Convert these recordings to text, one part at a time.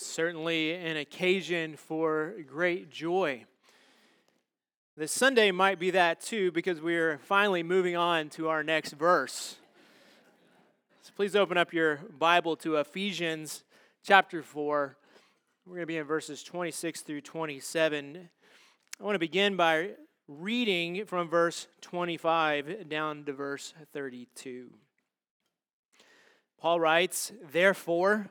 certainly an occasion for great joy. This Sunday might be that too, because we're finally moving on to our next verse. So please open up your Bible to Ephesians chapter 4. We're going to be in verses 26 through 27. I want to begin by reading from verse 25 down to verse 32. Paul writes, Therefore,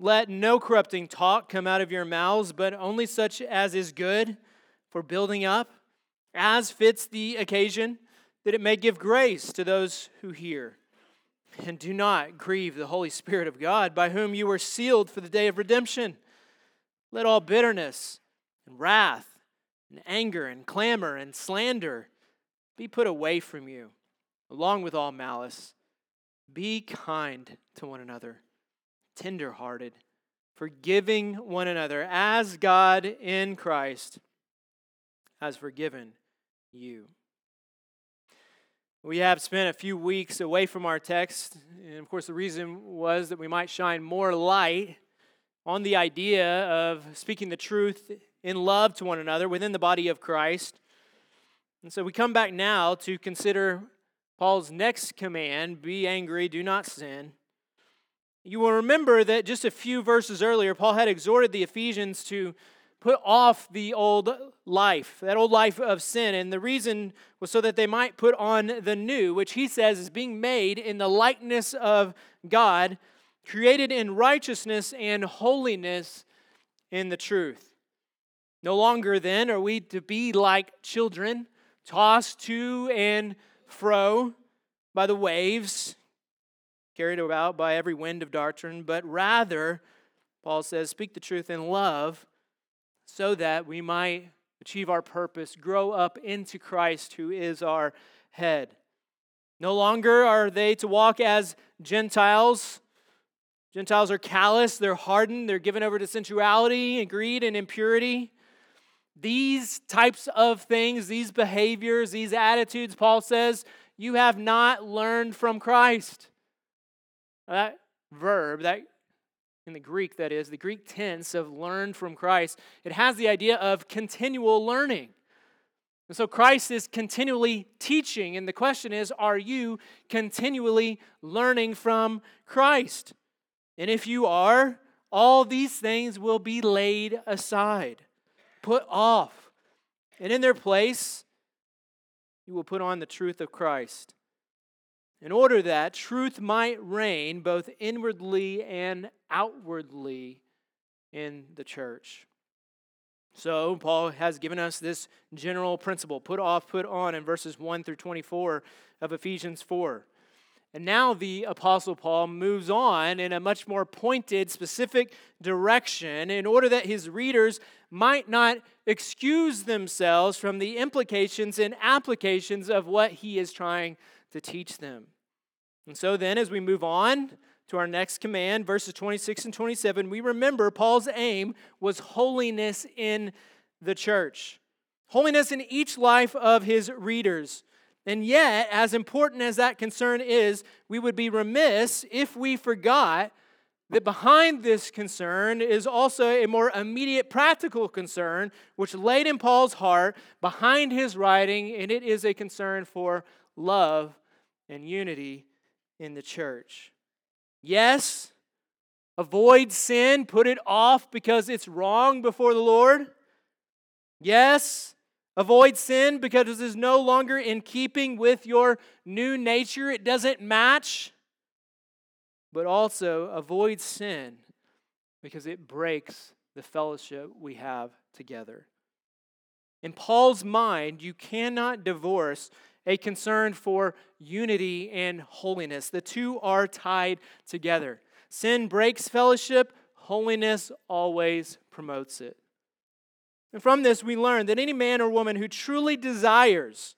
Let no corrupting talk come out of your mouths, but only such as is good for building up, as fits the occasion, that it may give grace to those who hear. And do not grieve the Holy Spirit of God, by whom you were sealed for the day of redemption. Let all bitterness and wrath and anger and clamor and slander be put away from you, along with all malice. Be kind to one another tenderhearted, forgiving one another as God in Christ has forgiven you. We have spent a few weeks away from our text, and of course, the reason was that we might shine more light on the idea of speaking the truth in love to one another within the body of Christ. And so we come back now to consider Paul's next command be angry, do not sin. You will remember that just a few verses earlier, Paul had exhorted the Ephesians to put off the old life, that old life of sin. And the reason was so that they might put on the new, which he says is being made in the likeness of God, created in righteousness and holiness in the truth. No longer then are we to be like children, tossed to and fro by the waves carried about by every wind of doctrine, but rather, Paul says, speak the truth in love so that we might achieve our purpose, grow up into Christ, who is our head. No longer are they to walk as Gentiles. Gentiles are callous, they're hardened, they're given over to sensuality and greed and impurity. These types of things, these behaviors, these attitudes, Paul says, you have not learned from Christ. That verb, that in the Greek, that is, the Greek tense of learn from Christ, it has the idea of continual learning. And so Christ is continually teaching, and the question is are you continually learning from Christ? And if you are, all these things will be laid aside, put off, and in their place, you will put on the truth of Christ in order that truth might reign both inwardly and outwardly in the church. So, Paul has given us this general principle put off, put on in verses 1 through 24 of Ephesians 4. And now the Apostle Paul moves on in a much more pointed, specific direction in order that his readers might not excuse themselves from the implications and applications of what he is trying to teach them. And so then, as we move on to our next command, verses 26 and 27, we remember Paul's aim was holiness in the church, holiness in each life of his readers. And yet, as important as that concern is, we would be remiss if we forgot that behind this concern is also a more immediate practical concern, which laid in Paul's heart behind his writing, and it is a concern for love and unity in the church. Yes, avoid sin, put it off because it's wrong before the Lord. Yes, avoid sin because it is no longer in keeping with your new nature, it doesn't match. But also avoid sin because it breaks the fellowship we have together. In Paul's mind, you cannot divorce a concern for unity and holiness. The two are tied together. Sin breaks fellowship, holiness always promotes it. And from this, we learn that any man or woman who truly desires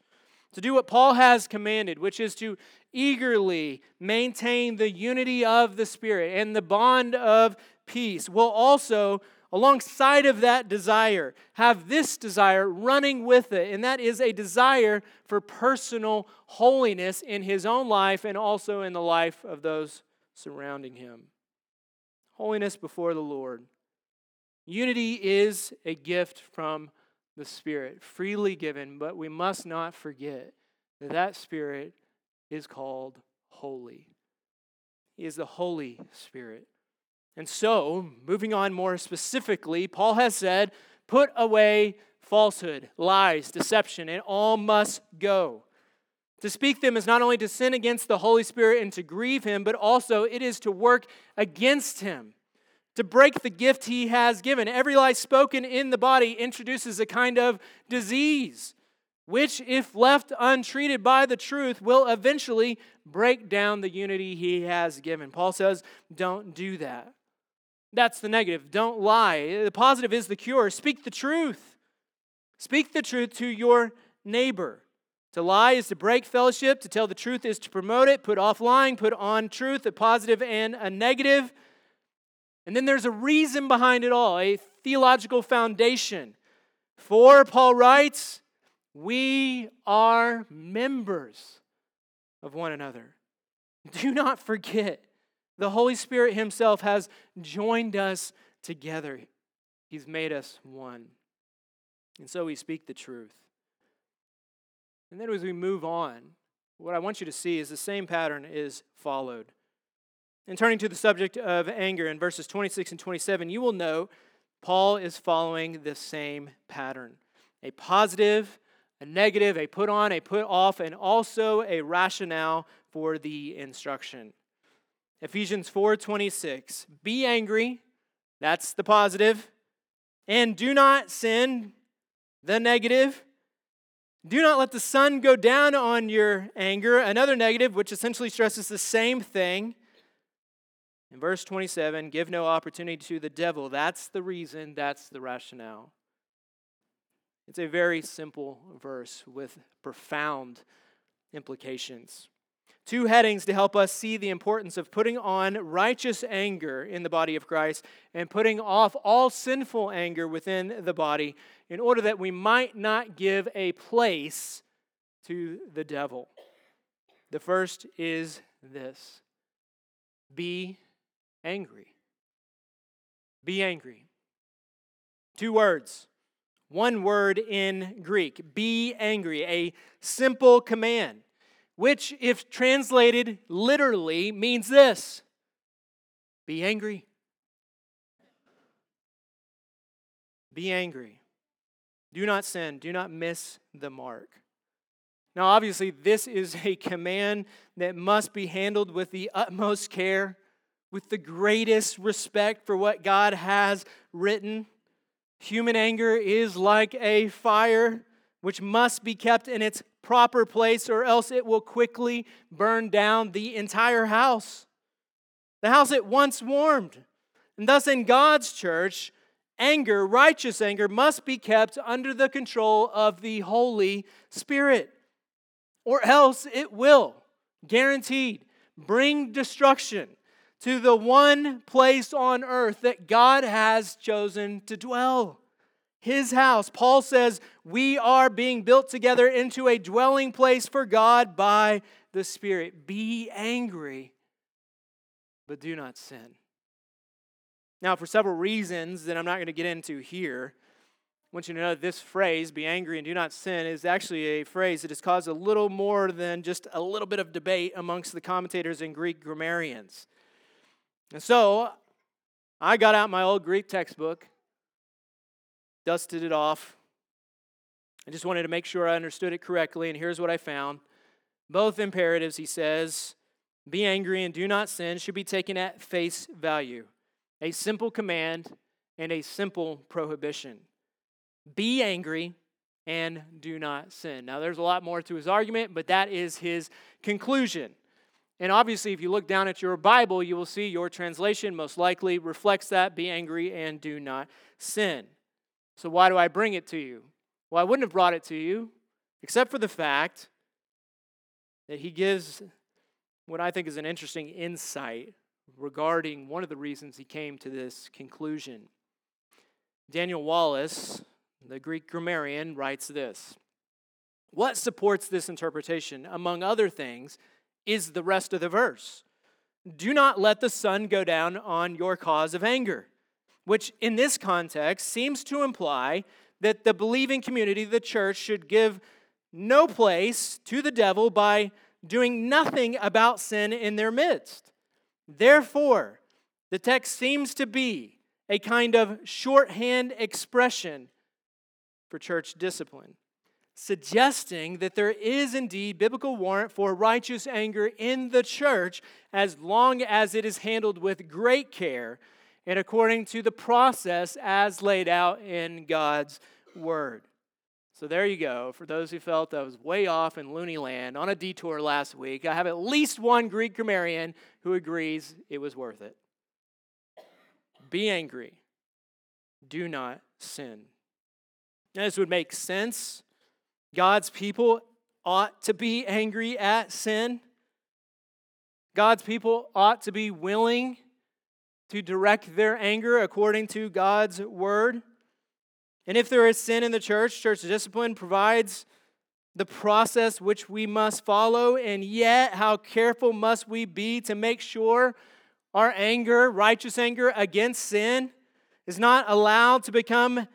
to do what Paul has commanded, which is to eagerly maintain the unity of the Spirit and the bond of peace, will also, alongside of that desire, have this desire running with it, and that is a desire for personal holiness in his own life and also in the life of those surrounding him. Holiness before the Lord. Unity is a gift from the Spirit, freely given, but we must not forget that that Spirit is called holy. He is the Holy Spirit. And so, moving on more specifically, Paul has said, put away falsehood, lies, deception, and all must go. To speak them is not only to sin against the Holy Spirit and to grieve Him, but also it is to work against Him to break the gift he has given. Every lie spoken in the body introduces a kind of disease, which, if left untreated by the truth, will eventually break down the unity he has given. Paul says, don't do that. That's the negative. Don't lie. The positive is the cure. Speak the truth. Speak the truth to your neighbor. To lie is to break fellowship. To tell the truth is to promote it. Put off lying. Put on truth, a positive and a negative. And then there's a reason behind it all, a theological foundation. For, Paul writes, we are members of one another. Do not forget, the Holy Spirit Himself has joined us together, He's made us one. And so we speak the truth. And then as we move on, what I want you to see is the same pattern is followed. And turning to the subject of anger in verses 26 and 27, you will note Paul is following the same pattern a positive, a negative, a put on, a put off, and also a rationale for the instruction. Ephesians 4:26 Be angry, that's the positive, and do not sin, the negative. Do not let the sun go down on your anger, another negative which essentially stresses the same thing. In verse 27, give no opportunity to the devil. That's the reason, that's the rationale. It's a very simple verse with profound implications. Two headings to help us see the importance of putting on righteous anger in the body of Christ and putting off all sinful anger within the body in order that we might not give a place to the devil. The first is this be angry. Be angry. Two words. One word in Greek. Be angry. A simple command, which, if translated literally, means this Be angry. Be angry. Do not sin. Do not miss the mark. Now, obviously, this is a command that must be handled with the utmost care with the greatest respect for what God has written. Human anger is like a fire which must be kept in its proper place, or else it will quickly burn down the entire house. The house it once warmed. And thus, in God's church, anger, righteous anger, must be kept under the control of the Holy Spirit, or else it will, guaranteed, bring destruction to the one place on earth that God has chosen to dwell. His house. Paul says, We are being built together into a dwelling place for God by the Spirit. Be angry, but do not sin. Now, for several reasons that I'm not going to get into here, I want you to know this phrase, be angry and do not sin, is actually a phrase that has caused a little more than just a little bit of debate amongst the commentators and Greek grammarians. And so I got out my old Greek textbook, dusted it off. I just wanted to make sure I understood it correctly, and here's what I found. Both imperatives, he says, be angry and do not sin, should be taken at face value. A simple command and a simple prohibition. Be angry and do not sin. Now, there's a lot more to his argument, but that is his conclusion. And obviously, if you look down at your Bible, you will see your translation most likely reflects that be angry and do not sin. So, why do I bring it to you? Well, I wouldn't have brought it to you except for the fact that he gives what I think is an interesting insight regarding one of the reasons he came to this conclusion. Daniel Wallace, the Greek grammarian, writes this What supports this interpretation, among other things, is the rest of the verse. Do not let the sun go down on your cause of anger, which in this context seems to imply that the believing community, the church, should give no place to the devil by doing nothing about sin in their midst. Therefore, the text seems to be a kind of shorthand expression for church discipline suggesting that there is indeed biblical warrant for righteous anger in the church as long as it is handled with great care and according to the process as laid out in God's word. So there you go. For those who felt I was way off in loony land on a detour last week, I have at least one Greek grammarian who agrees it was worth it. Be angry. Do not sin. Now, this would make sense God's people ought to be angry at sin. God's people ought to be willing to direct their anger according to God's word. And if there is sin in the church, church discipline provides the process which we must follow. And yet, how careful must we be to make sure our anger, righteous anger against sin, is not allowed to become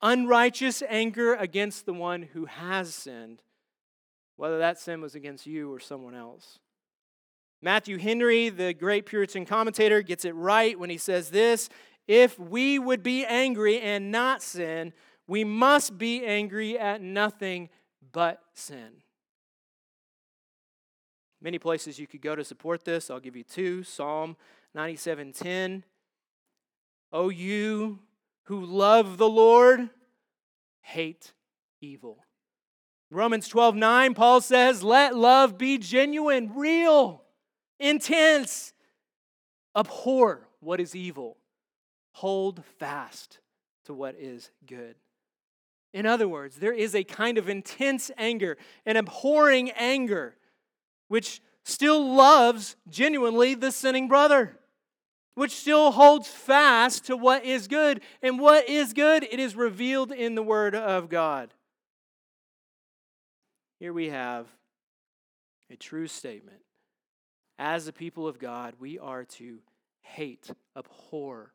unrighteous anger against the one who has sinned, whether that sin was against you or someone else. Matthew Henry, the great Puritan commentator, gets it right when he says this If we would be angry and not sin, we must be angry at nothing but sin. Many places you could go to support this. I'll give you two Psalm 97:10. O you who love the Lord hate evil. Romans 12 9, Paul says, Let love be genuine, real, intense. Abhor what is evil, hold fast to what is good. In other words, there is a kind of intense anger, an abhorring anger, which still loves genuinely the sinning brother which still holds fast to what is good. And what is good? It is revealed in the Word of God. Here we have a true statement. As the people of God, we are to hate, abhor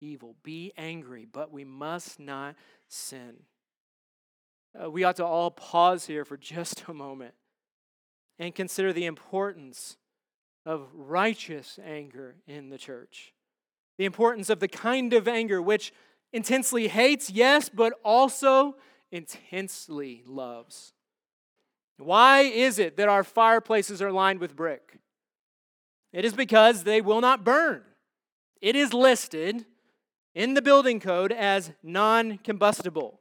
evil, be angry, but we must not sin. Uh, we ought to all pause here for just a moment and consider the importance of righteous anger in the church. The importance of the kind of anger which intensely hates, yes, but also intensely loves. Why is it that our fireplaces are lined with brick? It is because they will not burn. It is listed in the building code as non combustible.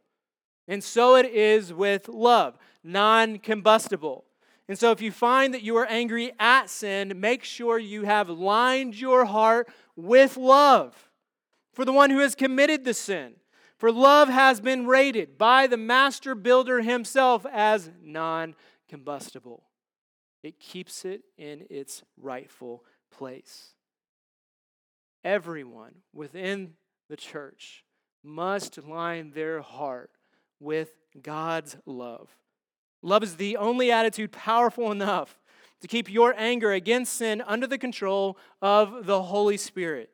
And so it is with love, non combustible. And so, if you find that you are angry at sin, make sure you have lined your heart with love for the one who has committed the sin. For love has been rated by the master builder himself as non combustible, it keeps it in its rightful place. Everyone within the church must line their heart with God's love Love is the only attitude powerful enough to keep your anger against sin under the control of the Holy Spirit,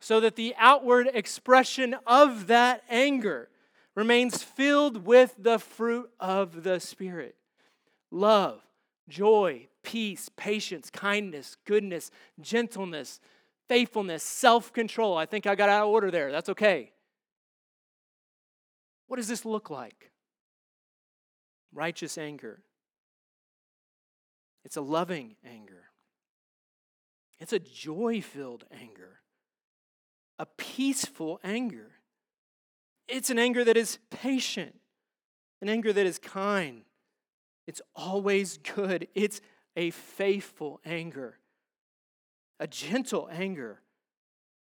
so that the outward expression of that anger remains filled with the fruit of the Spirit love, joy, peace, patience, kindness, goodness, gentleness, faithfulness, self control. I think I got out of order there. That's okay. What does this look like? righteous anger. It's a loving anger. It's a joy filled anger, a peaceful anger. It's an anger that is patient, an anger that is kind. It's always good. It's a faithful anger. a gentle anger,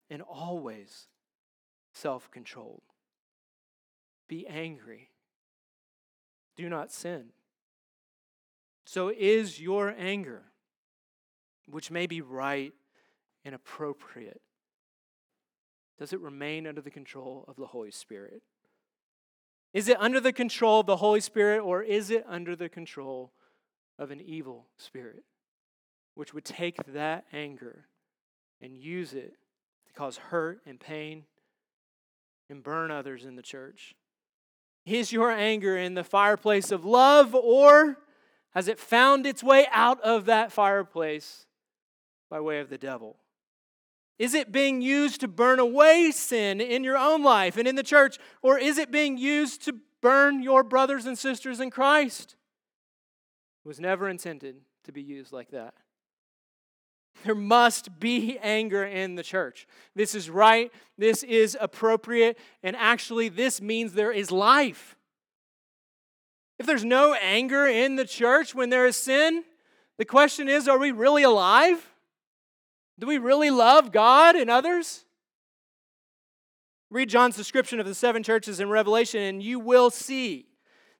and always self controlled. Be angry. Do not sin. So is your anger, which may be right and appropriate, does it remain under the control of the Holy Spirit? Is it under the control of the Holy Spirit or is it under the control of an evil spirit, which would take that anger and use it to cause hurt and pain and burn others in the church? Is your anger in the fireplace of love or has it found its way out of that fireplace by way of the devil? Is it being used to burn away sin in your own life and in the church? Or is it being used to burn your brothers and sisters in Christ? It was never intended to be used like that. There must be anger in the church. This is right. This is appropriate. And actually, this means there is life. If there's no anger in the church when there is sin, the question is are we really alive? Do we really love God and others? Read John's description of the seven churches in Revelation, and you will see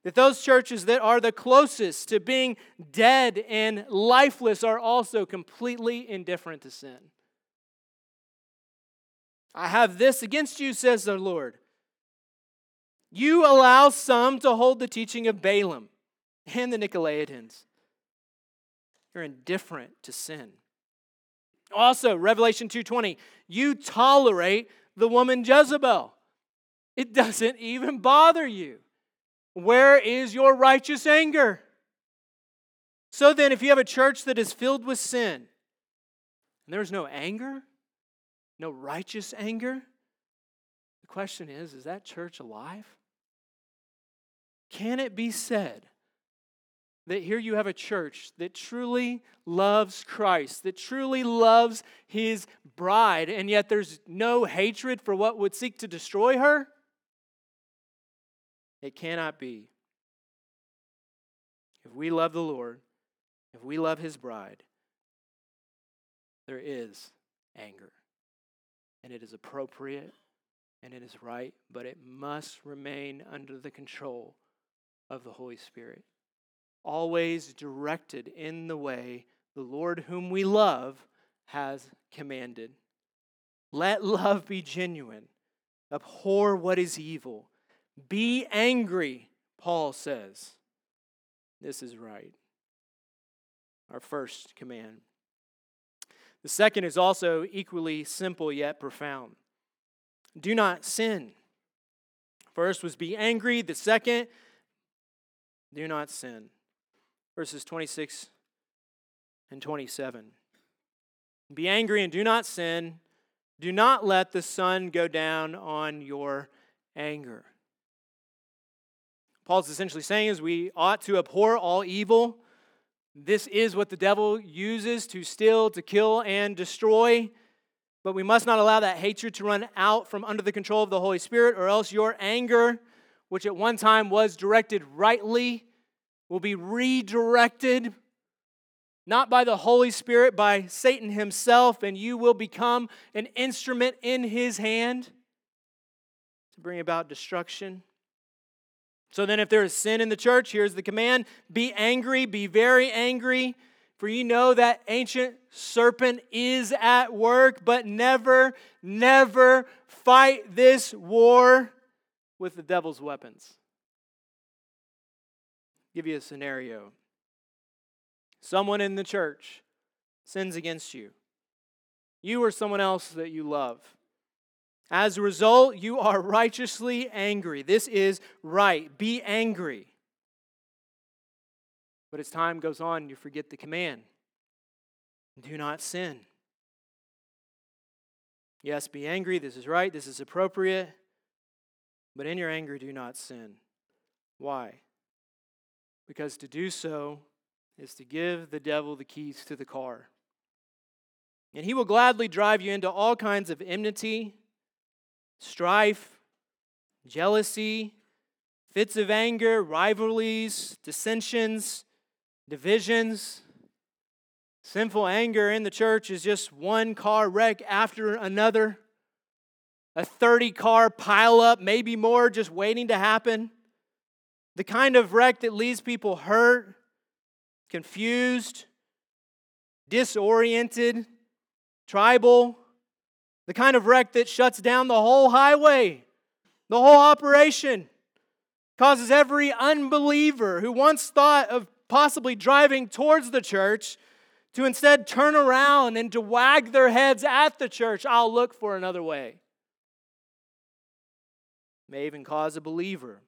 that those churches that are the closest to being dead and lifeless are also completely indifferent to sin. I have this against you, says the Lord. You allow some to hold the teaching of Balaam and the Nicolaitans. You're indifferent to sin. Also, Revelation 2:20, you tolerate the woman Jezebel. It doesn't even bother you. Where is your righteous anger? So then, if you have a church that is filled with sin, and there's no anger, no righteous anger, the question is is that church alive? Can it be said that here you have a church that truly loves Christ, that truly loves his bride, and yet there's no hatred for what would seek to destroy her? It cannot be. If we love the Lord, if we love his bride, there is anger. And it is appropriate and it is right, but it must remain under the control of the Holy Spirit. Always directed in the way the Lord, whom we love, has commanded. Let love be genuine. Abhor what is evil. Be angry, Paul says. This is right. Our first command. The second is also equally simple yet profound. Do not sin. First was be angry. The second, do not sin. Verses 26 and 27. Be angry and do not sin. Do not let the sun go down on your anger. Paul's essentially saying is we ought to abhor all evil. This is what the devil uses to steal, to kill, and destroy. But we must not allow that hatred to run out from under the control of the Holy Spirit, or else your anger, which at one time was directed rightly, will be redirected not by the Holy Spirit, by Satan himself, and you will become an instrument in his hand to bring about destruction. So then, if there is sin in the church, here's the command be angry, be very angry, for you know that ancient serpent is at work, but never, never fight this war with the devil's weapons. Give you a scenario. Someone in the church sins against you. You or someone else that you love. As a result, you are righteously angry. This is right. Be angry. But as time goes on, you forget the command do not sin. Yes, be angry. This is right. This is appropriate. But in your anger, do not sin. Why? Because to do so is to give the devil the keys to the car. And he will gladly drive you into all kinds of enmity strife, jealousy, fits of anger, rivalries, dissensions, divisions. Sinful anger in the church is just one car wreck after another, a 30 car pileup, maybe more, just waiting to happen. The kind of wreck that leaves people hurt, confused, disoriented, tribal. The kind of wreck that shuts down the whole highway, the whole operation, causes every unbeliever who once thought of possibly driving towards the church to instead turn around and to wag their heads at the church. I'll look for another way. May even cause a believer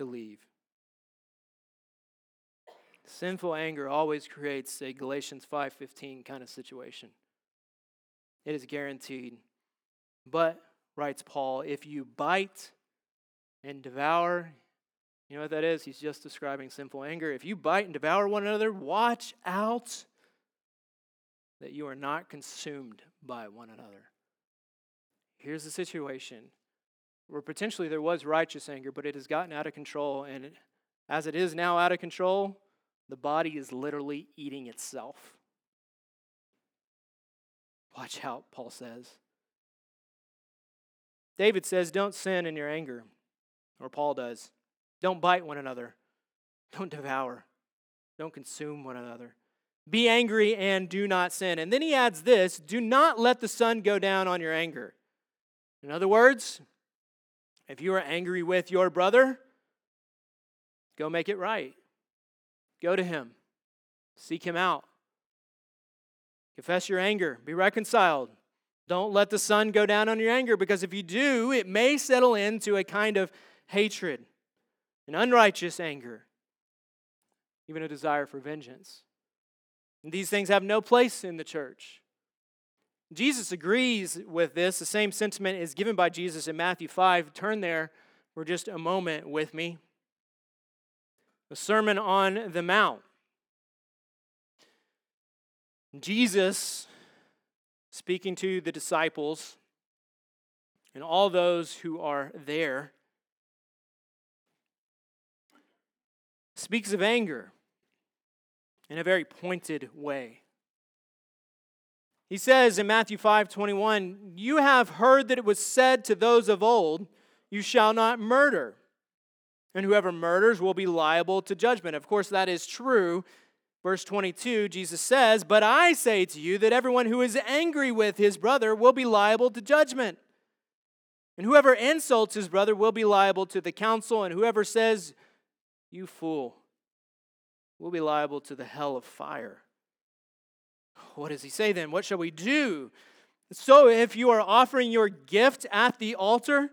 to leave. Sinful anger always creates a Galatians 5:15 kind of situation. It is guaranteed. But writes Paul, if you bite and devour, you know what that is? He's just describing sinful anger. If you bite and devour one another, watch out that you are not consumed by one another. Here's the situation where potentially there was righteous anger, but it has gotten out of control. And it, as it is now out of control, the body is literally eating itself. Watch out, Paul says. David says, Don't sin in your anger, or Paul does. Don't bite one another. Don't devour. Don't consume one another. Be angry and do not sin. And then he adds this do not let the sun go down on your anger. In other words, if you are angry with your brother, go make it right. Go to him, seek him out. Confess your anger, be reconciled. Don't let the sun go down on your anger because if you do, it may settle into a kind of hatred, an unrighteous anger, even a desire for vengeance. And these things have no place in the church. Jesus agrees with this. The same sentiment is given by Jesus in Matthew 5. Turn there for just a moment with me. The Sermon on the Mount. Jesus, speaking to the disciples and all those who are there, speaks of anger in a very pointed way. He says in Matthew 5 21, You have heard that it was said to those of old, You shall not murder. And whoever murders will be liable to judgment. Of course, that is true. Verse 22, Jesus says, But I say to you that everyone who is angry with his brother will be liable to judgment. And whoever insults his brother will be liable to the council. And whoever says, You fool, will be liable to the hell of fire. What does he say then? What shall we do? So, if you are offering your gift at the altar,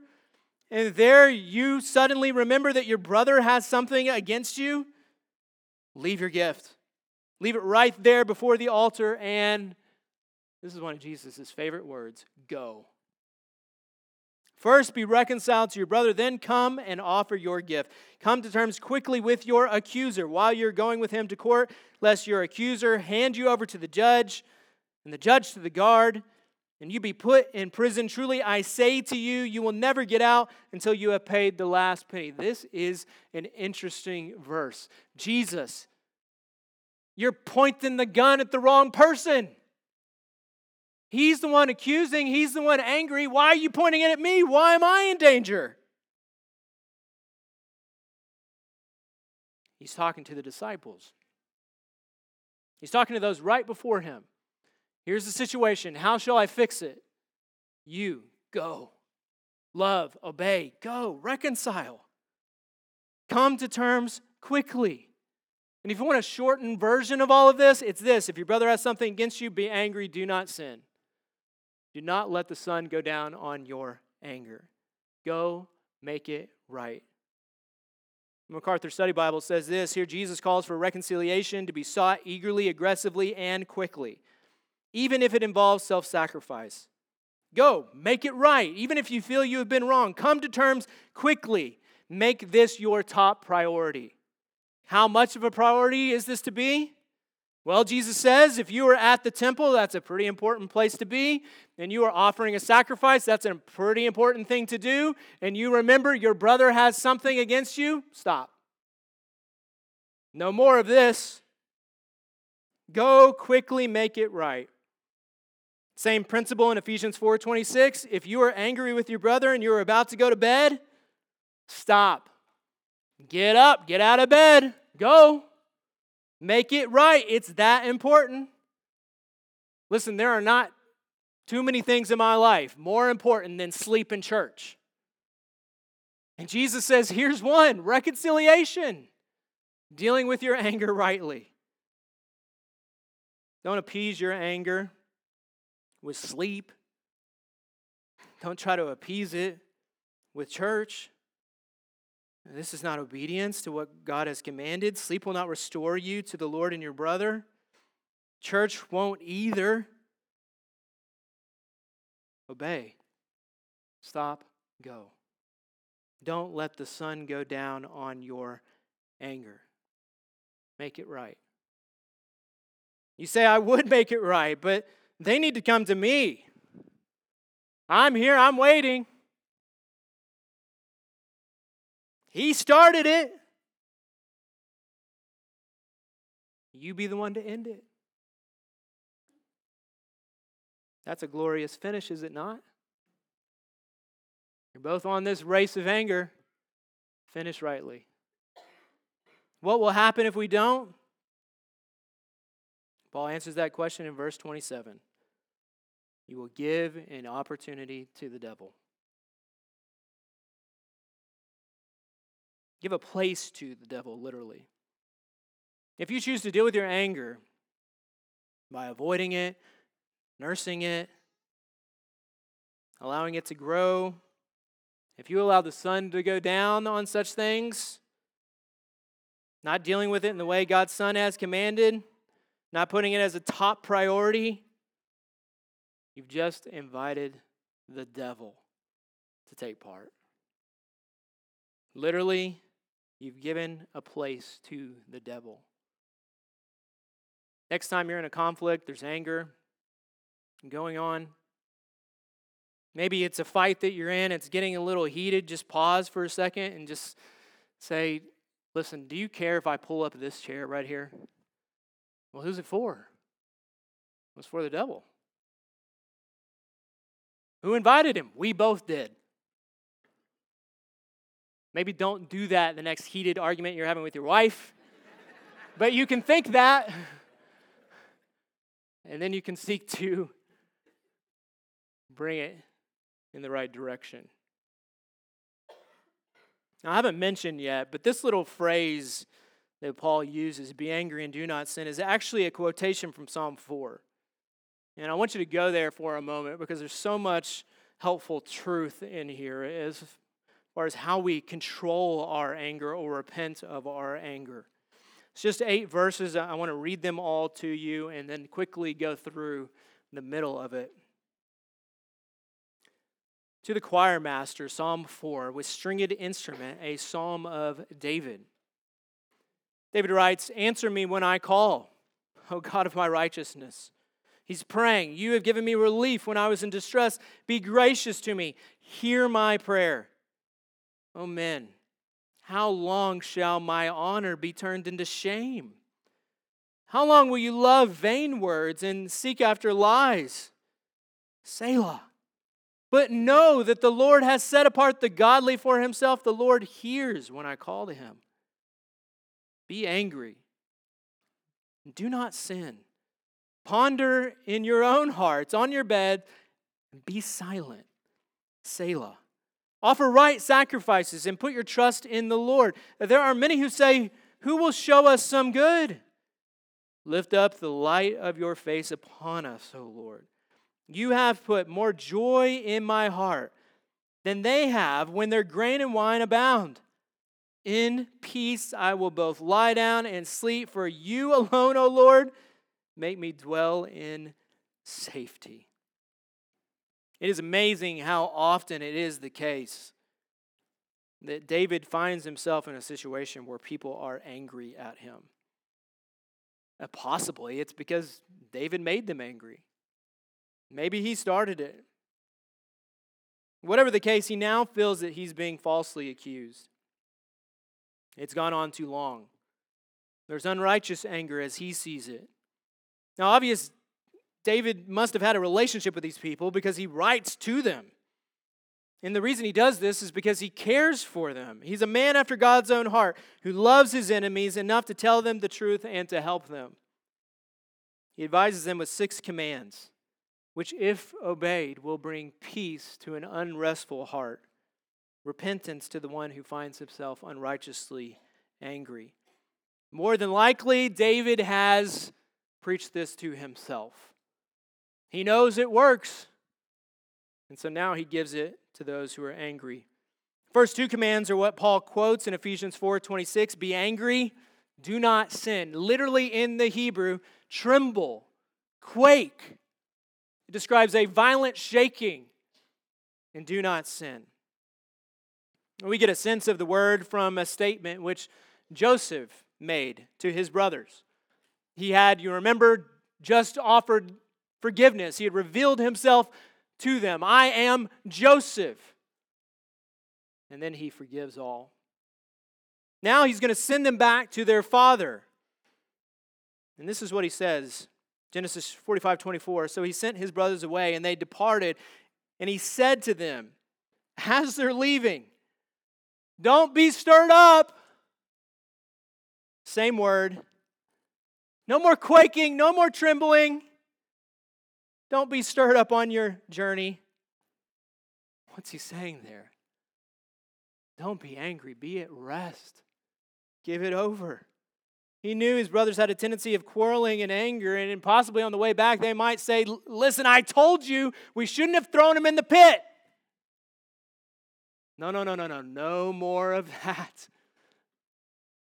and there you suddenly remember that your brother has something against you, leave your gift. Leave it right there before the altar, and this is one of Jesus' favorite words go. First, be reconciled to your brother, then come and offer your gift. Come to terms quickly with your accuser while you're going with him to court, lest your accuser hand you over to the judge, and the judge to the guard, and you be put in prison. Truly, I say to you, you will never get out until you have paid the last penny. This is an interesting verse. Jesus, you're pointing the gun at the wrong person. He's the one accusing, he's the one angry. Why are you pointing it at me? Why am I in danger? He's talking to the disciples. He's talking to those right before him. Here's the situation. How shall I fix it? You go. Love, obey, go, reconcile. Come to terms quickly. And if you want a shortened version of all of this, it's this if your brother has something against you, be angry, do not sin. Do not let the sun go down on your anger. Go make it right. MacArthur Study Bible says this here Jesus calls for reconciliation to be sought eagerly, aggressively, and quickly, even if it involves self sacrifice. Go, make it right, even if you feel you have been wrong. Come to terms quickly. Make this your top priority. How much of a priority is this to be? Well, Jesus says if you are at the temple, that's a pretty important place to be, and you are offering a sacrifice, that's a pretty important thing to do, and you remember your brother has something against you, stop. No more of this. Go quickly make it right. Same principle in Ephesians 4:26. If you are angry with your brother and you're about to go to bed, stop. Get up, get out of bed, go. Make it right. It's that important. Listen, there are not too many things in my life more important than sleep in church. And Jesus says, here's one reconciliation, dealing with your anger rightly. Don't appease your anger with sleep. Don't try to appease it with church. This is not obedience to what God has commanded. Sleep will not restore you to the Lord and your brother. Church won't either. Obey. Stop. Go. Don't let the sun go down on your anger. Make it right. You say, I would make it right, but they need to come to me. I'm here, I'm waiting. He started it. You be the one to end it. That's a glorious finish, is it not? You're both on this race of anger. Finish rightly. What will happen if we don't? Paul answers that question in verse 27. You will give an opportunity to the devil. Give a place to the devil, literally. If you choose to deal with your anger by avoiding it, nursing it, allowing it to grow, if you allow the sun to go down on such things, not dealing with it in the way God's Son has commanded, not putting it as a top priority, you've just invited the devil to take part. Literally, you've given a place to the devil. Next time you're in a conflict, there's anger going on. Maybe it's a fight that you're in, it's getting a little heated. Just pause for a second and just say, Listen, do you care if I pull up this chair right here? Well, who's it for? It was for the devil. Who invited him? We both did. Maybe don't do that the next heated argument you're having with your wife. but you can think that. And then you can seek to bring it in the right direction. Now, I haven't mentioned yet, but this little phrase that Paul uses, be angry and do not sin, is actually a quotation from Psalm 4. And I want you to go there for a moment because there's so much helpful truth in here as far as how we control our anger or repent of our anger. It's just eight verses. I want to read them all to you and then quickly go through the middle of it. To the choir master, Psalm 4, with stringed instrument, a psalm of David. David writes, Answer me when I call, O God of my righteousness. He's praying, You have given me relief when I was in distress. Be gracious to me. Hear my prayer. O men, how long shall my honor be turned into shame? How long will you love vain words and seek after lies? Selah. But know that the Lord has set apart the godly for himself. The Lord hears when I call to him. Be angry. Do not sin. Ponder in your own hearts, on your bed, and be silent. Selah. Offer right sacrifices and put your trust in the Lord. There are many who say, Who will show us some good? Lift up the light of your face upon us, O Lord. You have put more joy in my heart than they have when their grain and wine abound. In peace I will both lie down and sleep, for you alone, O Lord, make me dwell in safety. It is amazing how often it is the case that David finds himself in a situation where people are angry at him. Uh, possibly it's because David made them angry. Maybe he started it. Whatever the case, he now feels that he's being falsely accused. It's gone on too long. There's unrighteous anger as he sees it. Now, obvious, David must have had a relationship with these people because he writes to them. And the reason he does this is because he cares for them. He's a man after God's own heart who loves his enemies enough to tell them the truth and to help them. He advises them with six commands, which, if obeyed, will bring peace to an unrestful heart, repentance to the one who finds himself unrighteously angry. More than likely, David has preached this to himself. He knows it works. And so now he gives it to those who are angry. First two commands are what Paul quotes in Ephesians 4:26, be angry, do not sin. Literally in the Hebrew, tremble, quake. It describes a violent shaking and do not sin. We get a sense of the word from a statement which Joseph made to his brothers. He had, you remember, just offered forgiveness. He had revealed himself to them I am Joseph. And then he forgives all. Now he's going to send them back to their father. And this is what he says Genesis 45 24. So he sent his brothers away, and they departed. And he said to them, as they're leaving, Don't be stirred up. Same word. No more quaking, no more trembling. Don't be stirred up on your journey. What's he saying there? Don't be angry, be at rest. Give it over. He knew his brothers had a tendency of quarreling and anger, and possibly on the way back, they might say, Listen, I told you we shouldn't have thrown him in the pit. No, no, no, no, no. No more of that.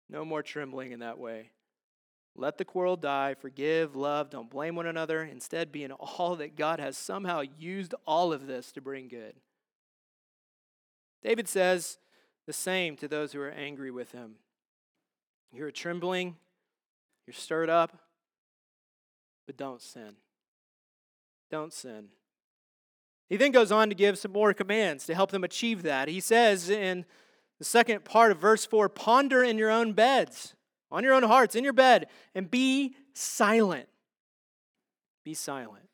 No more trembling in that way. Let the quarrel die. Forgive, love, don't blame one another. Instead, be in all that God has somehow used all of this to bring good. David says the same to those who are angry with him. You're trembling, you're stirred up, but don't sin. Don't sin. He then goes on to give some more commands to help them achieve that. He says in the second part of verse 4 ponder in your own beds on your own hearts, in your bed, and be silent. Be silent.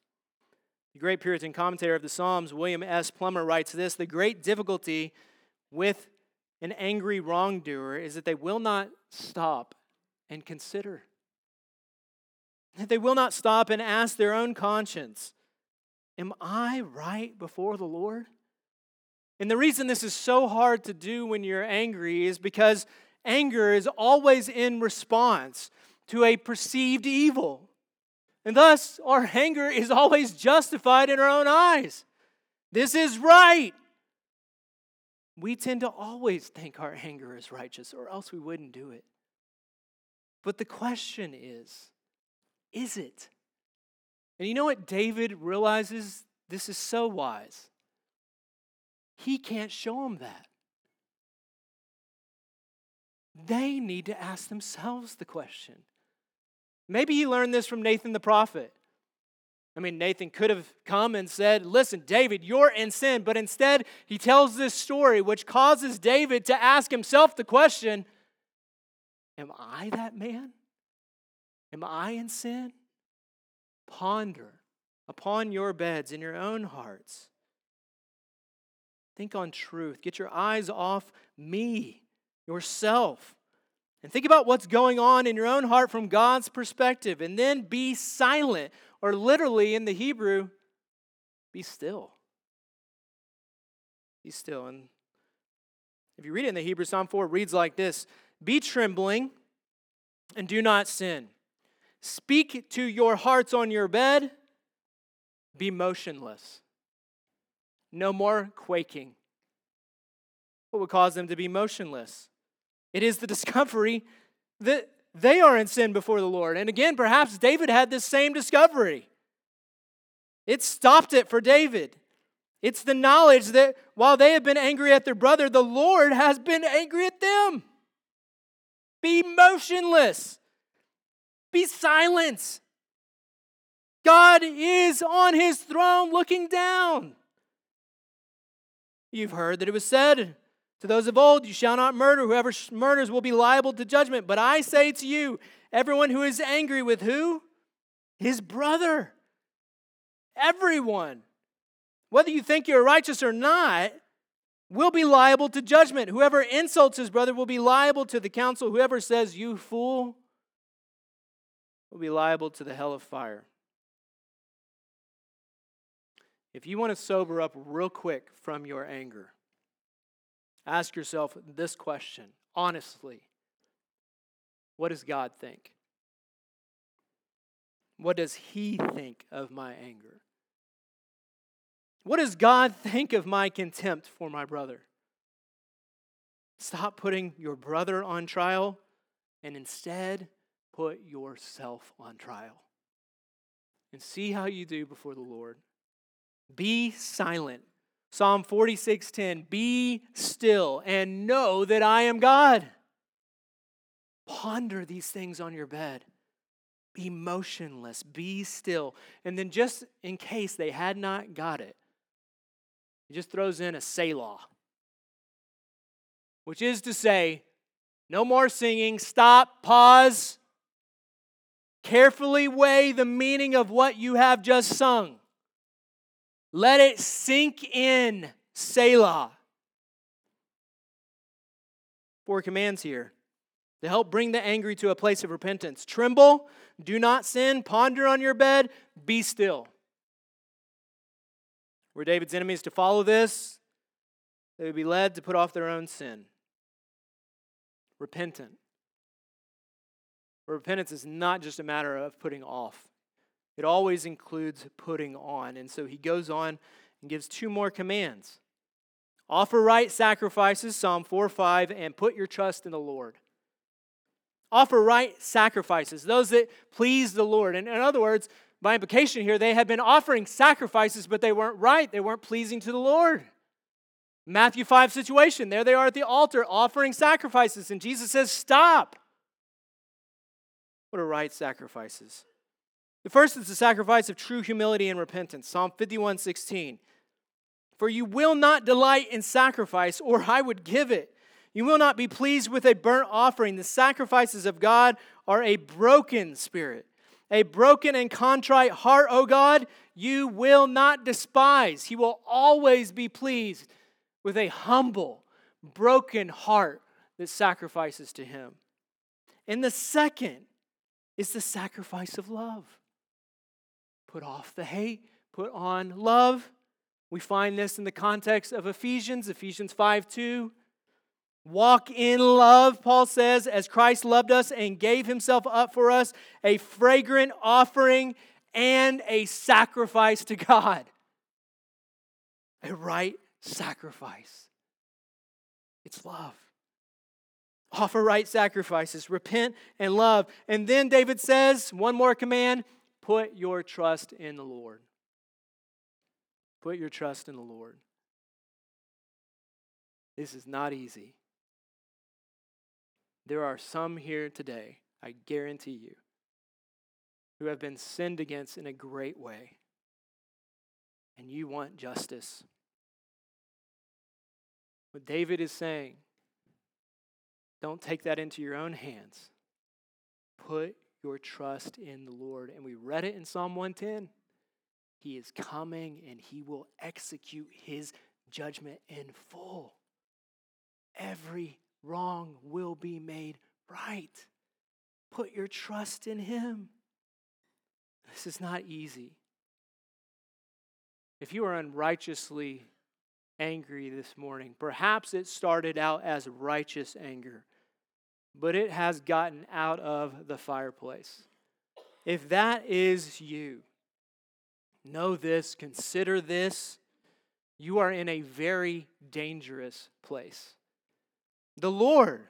The great Puritan commentator of the Psalms, William S. Plumer, writes this The great difficulty with an angry wrongdoer is that they will not stop and consider. That they will not stop and ask their own conscience Am I right before the Lord? And the reason this is so hard to do when you're angry is because anger is always in response to a perceived evil. And thus, our anger is always justified in our own eyes. This is right. We tend to always think our anger is righteous, or else we wouldn't do it. But the question is is it? And you know what David realizes? This is so wise. He can't show him that. They need to ask themselves the question. Maybe he learned this from Nathan the prophet. I mean, Nathan could have come and said, Listen, David, you're in sin. But instead, he tells this story, which causes David to ask himself the question Am I that man? Am I in sin? Ponder upon your beds in your own hearts. Think on truth. Get your eyes off me yourself. And think about what's going on in your own heart from God's perspective. And then be silent, or literally in the Hebrew, be still. Be still. And if you read it in the Hebrew, Psalm 4 reads like this Be trembling and do not sin. Speak to your hearts on your bed. Be motionless. No more quaking. What would cause them to be motionless? It is the discovery that they are in sin before the Lord. And again, perhaps David had this same discovery. It stopped it for David. It's the knowledge that while they have been angry at their brother, the Lord has been angry at them. Be motionless, be silent. God is on his throne looking down. You've heard that it was said to those of old, you shall not murder. Whoever murders will be liable to judgment. But I say to you, everyone who is angry with who? his brother. Everyone, whether you think you're righteous or not, will be liable to judgment. Whoever insults his brother will be liable to the council. Whoever says, You fool, will be liable to the hell of fire. If you want to sober up real quick from your anger, ask yourself this question honestly What does God think? What does He think of my anger? What does God think of my contempt for my brother? Stop putting your brother on trial and instead put yourself on trial. And see how you do before the Lord. Be silent. Psalm 46:10 Be still and know that I am God. Ponder these things on your bed. Be motionless, be still. And then just in case they had not got it, he just throws in a Selah, which is to say, no more singing, stop, pause, carefully weigh the meaning of what you have just sung. Let it sink in, Selah. Four commands here to help bring the angry to a place of repentance. Tremble, do not sin, ponder on your bed, be still. Were David's enemies to follow this, they would be led to put off their own sin. Repentant. Repentance is not just a matter of putting off, it always includes putting on. And so he goes on and gives two more commands offer right sacrifices, Psalm 4 5, and put your trust in the Lord. Offer right sacrifices, those that please the Lord. And in other words, by implication here, they had been offering sacrifices, but they weren't right. They weren't pleasing to the Lord. Matthew 5 situation. There they are at the altar offering sacrifices, and Jesus says, Stop. What are right sacrifices? The first is the sacrifice of true humility and repentance. Psalm 51 16. For you will not delight in sacrifice, or I would give it. You will not be pleased with a burnt offering. The sacrifices of God are a broken spirit a broken and contrite heart, O God, you will not despise. He will always be pleased with a humble, broken heart that sacrifices to Him. And the second is the sacrifice of love. Put off the hate, put on love. We find this in the context of Ephesians, Ephesians 5 2. Walk in love, Paul says, as Christ loved us and gave himself up for us, a fragrant offering and a sacrifice to God. A right sacrifice. It's love. Offer right sacrifices, repent and love. And then David says, one more command put your trust in the Lord. Put your trust in the Lord. This is not easy. There are some here today, I guarantee you, who have been sinned against in a great way, and you want justice. What David is saying, don't take that into your own hands. Put your trust in the Lord. And we read it in Psalm 110. He is coming and he will execute his judgment in full. Every wrong will be made right. Put your trust in Him. This is not easy. If you are unrighteously angry this morning, perhaps it started out as righteous anger, but it has gotten out of the fireplace. If that is you, know this, consider this. You are in a very dangerous place. The Lord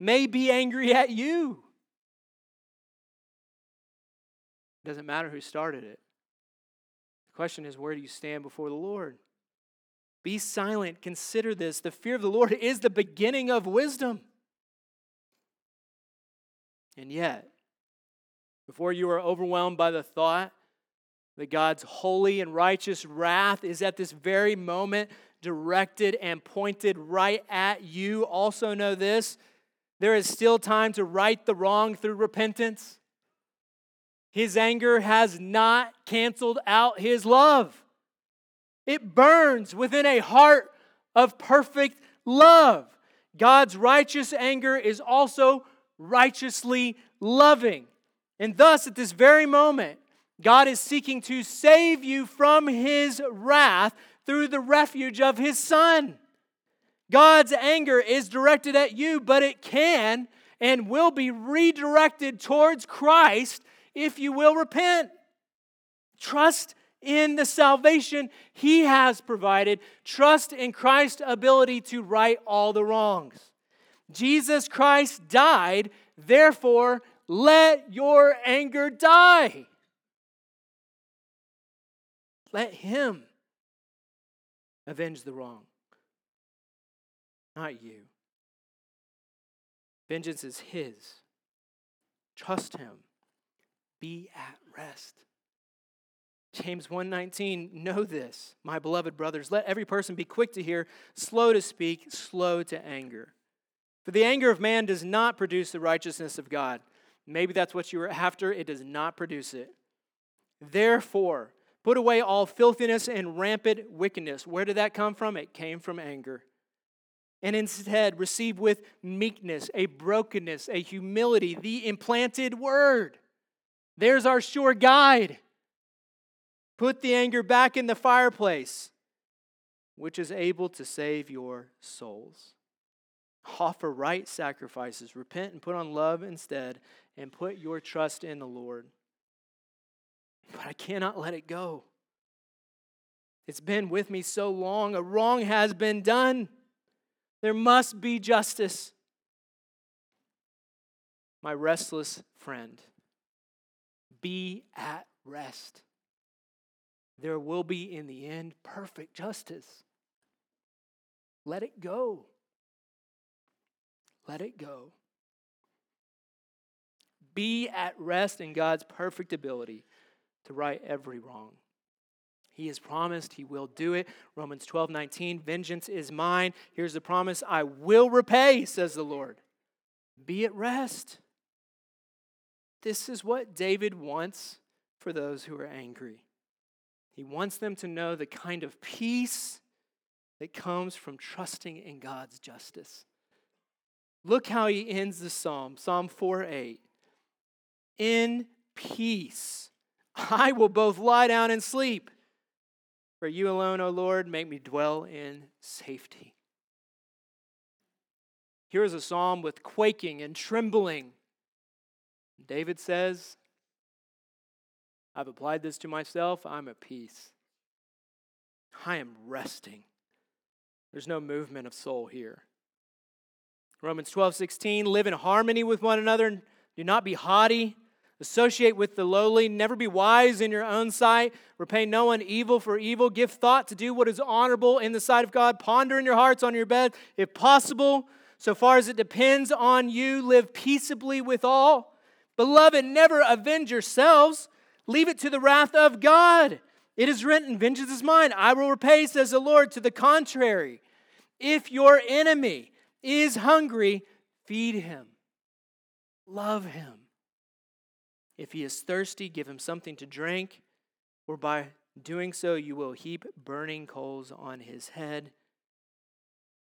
may be angry at you. It doesn't matter who started it. The question is, where do you stand before the Lord? Be silent. Consider this. The fear of the Lord is the beginning of wisdom. And yet, before you are overwhelmed by the thought that God's holy and righteous wrath is at this very moment directed and pointed right at you. Also, know this there is still time to right the wrong through repentance. His anger has not canceled out his love. It burns within a heart of perfect love. God's righteous anger is also righteously loving. And thus, at this very moment, God is seeking to save you from his wrath through the refuge of his Son. God's anger is directed at you, but it can and will be redirected towards Christ if you will repent. Trust in the salvation he has provided. Trust in Christ's ability to right all the wrongs. Jesus Christ died, therefore, let your anger die. Let him avenge the wrong, not you. Vengeance is his. Trust him. Be at rest. James 1:19 Know this, my beloved brothers, let every person be quick to hear, slow to speak, slow to anger. For the anger of man does not produce the righteousness of God. Maybe that's what you were after, it does not produce it. Therefore, put away all filthiness and rampant wickedness. Where did that come from? It came from anger. And instead, receive with meekness, a brokenness, a humility, the implanted word. There's our sure guide. Put the anger back in the fireplace, which is able to save your souls. Offer right sacrifices, repent and put on love instead, and put your trust in the Lord. But I cannot let it go. It's been with me so long. A wrong has been done. There must be justice. My restless friend, be at rest there will be, in the end, perfect justice. Let it go. Let it go. Be at rest in God's perfect ability to right every wrong. He has promised he will do it. Romans 12, 19, vengeance is mine. Here's the promise I will repay, says the Lord. Be at rest. This is what David wants for those who are angry. He wants them to know the kind of peace that comes from trusting in God's justice. Look how he ends the psalm, Psalm 4 8. In peace, I will both lie down and sleep. For you alone, O Lord, make me dwell in safety. Here is a psalm with quaking and trembling. David says, I've applied this to myself. I'm at peace. I am resting. There's no movement of soul here. Romans 12, 16, live in harmony with one another. Do not be haughty. Associate with the lowly. Never be wise in your own sight. Repay no one evil for evil. Give thought to do what is honorable in the sight of God. Ponder in your hearts on your bed. If possible, so far as it depends on you, live peaceably with all. Beloved, never avenge yourselves Leave it to the wrath of God. It is written, Vengeance is mine, I will repay, says the Lord. To the contrary, if your enemy is hungry, feed him, love him. If he is thirsty, give him something to drink, or by doing so, you will heap burning coals on his head.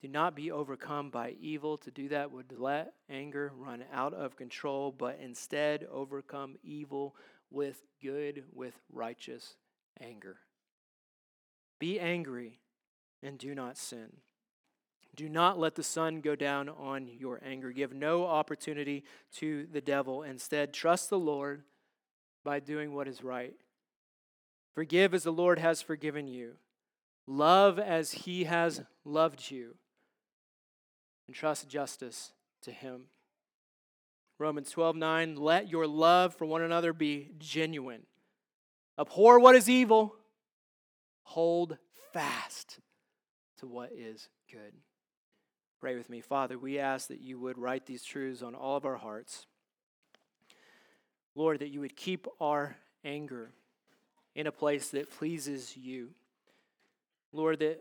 Do not be overcome by evil. To do that would let anger run out of control, but instead overcome evil with good, with righteous anger. Be angry and do not sin. Do not let the sun go down on your anger. Give no opportunity to the devil. Instead, trust the Lord by doing what is right. Forgive as the Lord has forgiven you. Love as he has loved you. And trust justice to him. Romans 12, 9, let your love for one another be genuine. Abhor what is evil, hold fast to what is good. Pray with me. Father, we ask that you would write these truths on all of our hearts. Lord, that you would keep our anger in a place that pleases you. Lord, that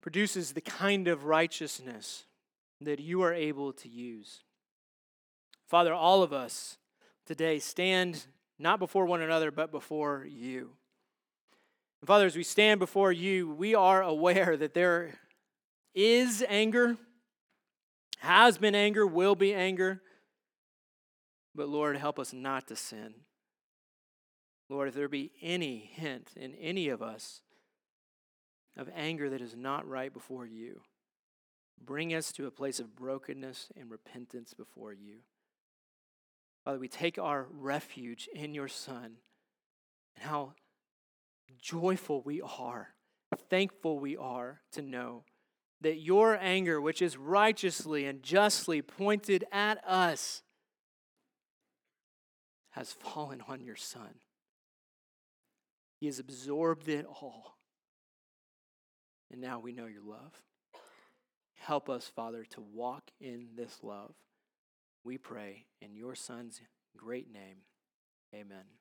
produces the kind of righteousness that you are able to use. Father, all of us today stand not before one another, but before you. And Father, as we stand before you, we are aware that there is anger, has been anger, will be anger. But Lord, help us not to sin. Lord, if there be any hint in any of us of anger that is not right before you, bring us to a place of brokenness and repentance before you. Father, we take our refuge in your Son and how joyful we are, thankful we are to know that your anger, which is righteously and justly pointed at us, has fallen on your Son. He has absorbed it all. And now we know your love. Help us, Father, to walk in this love. We pray in your Son's great name. Amen.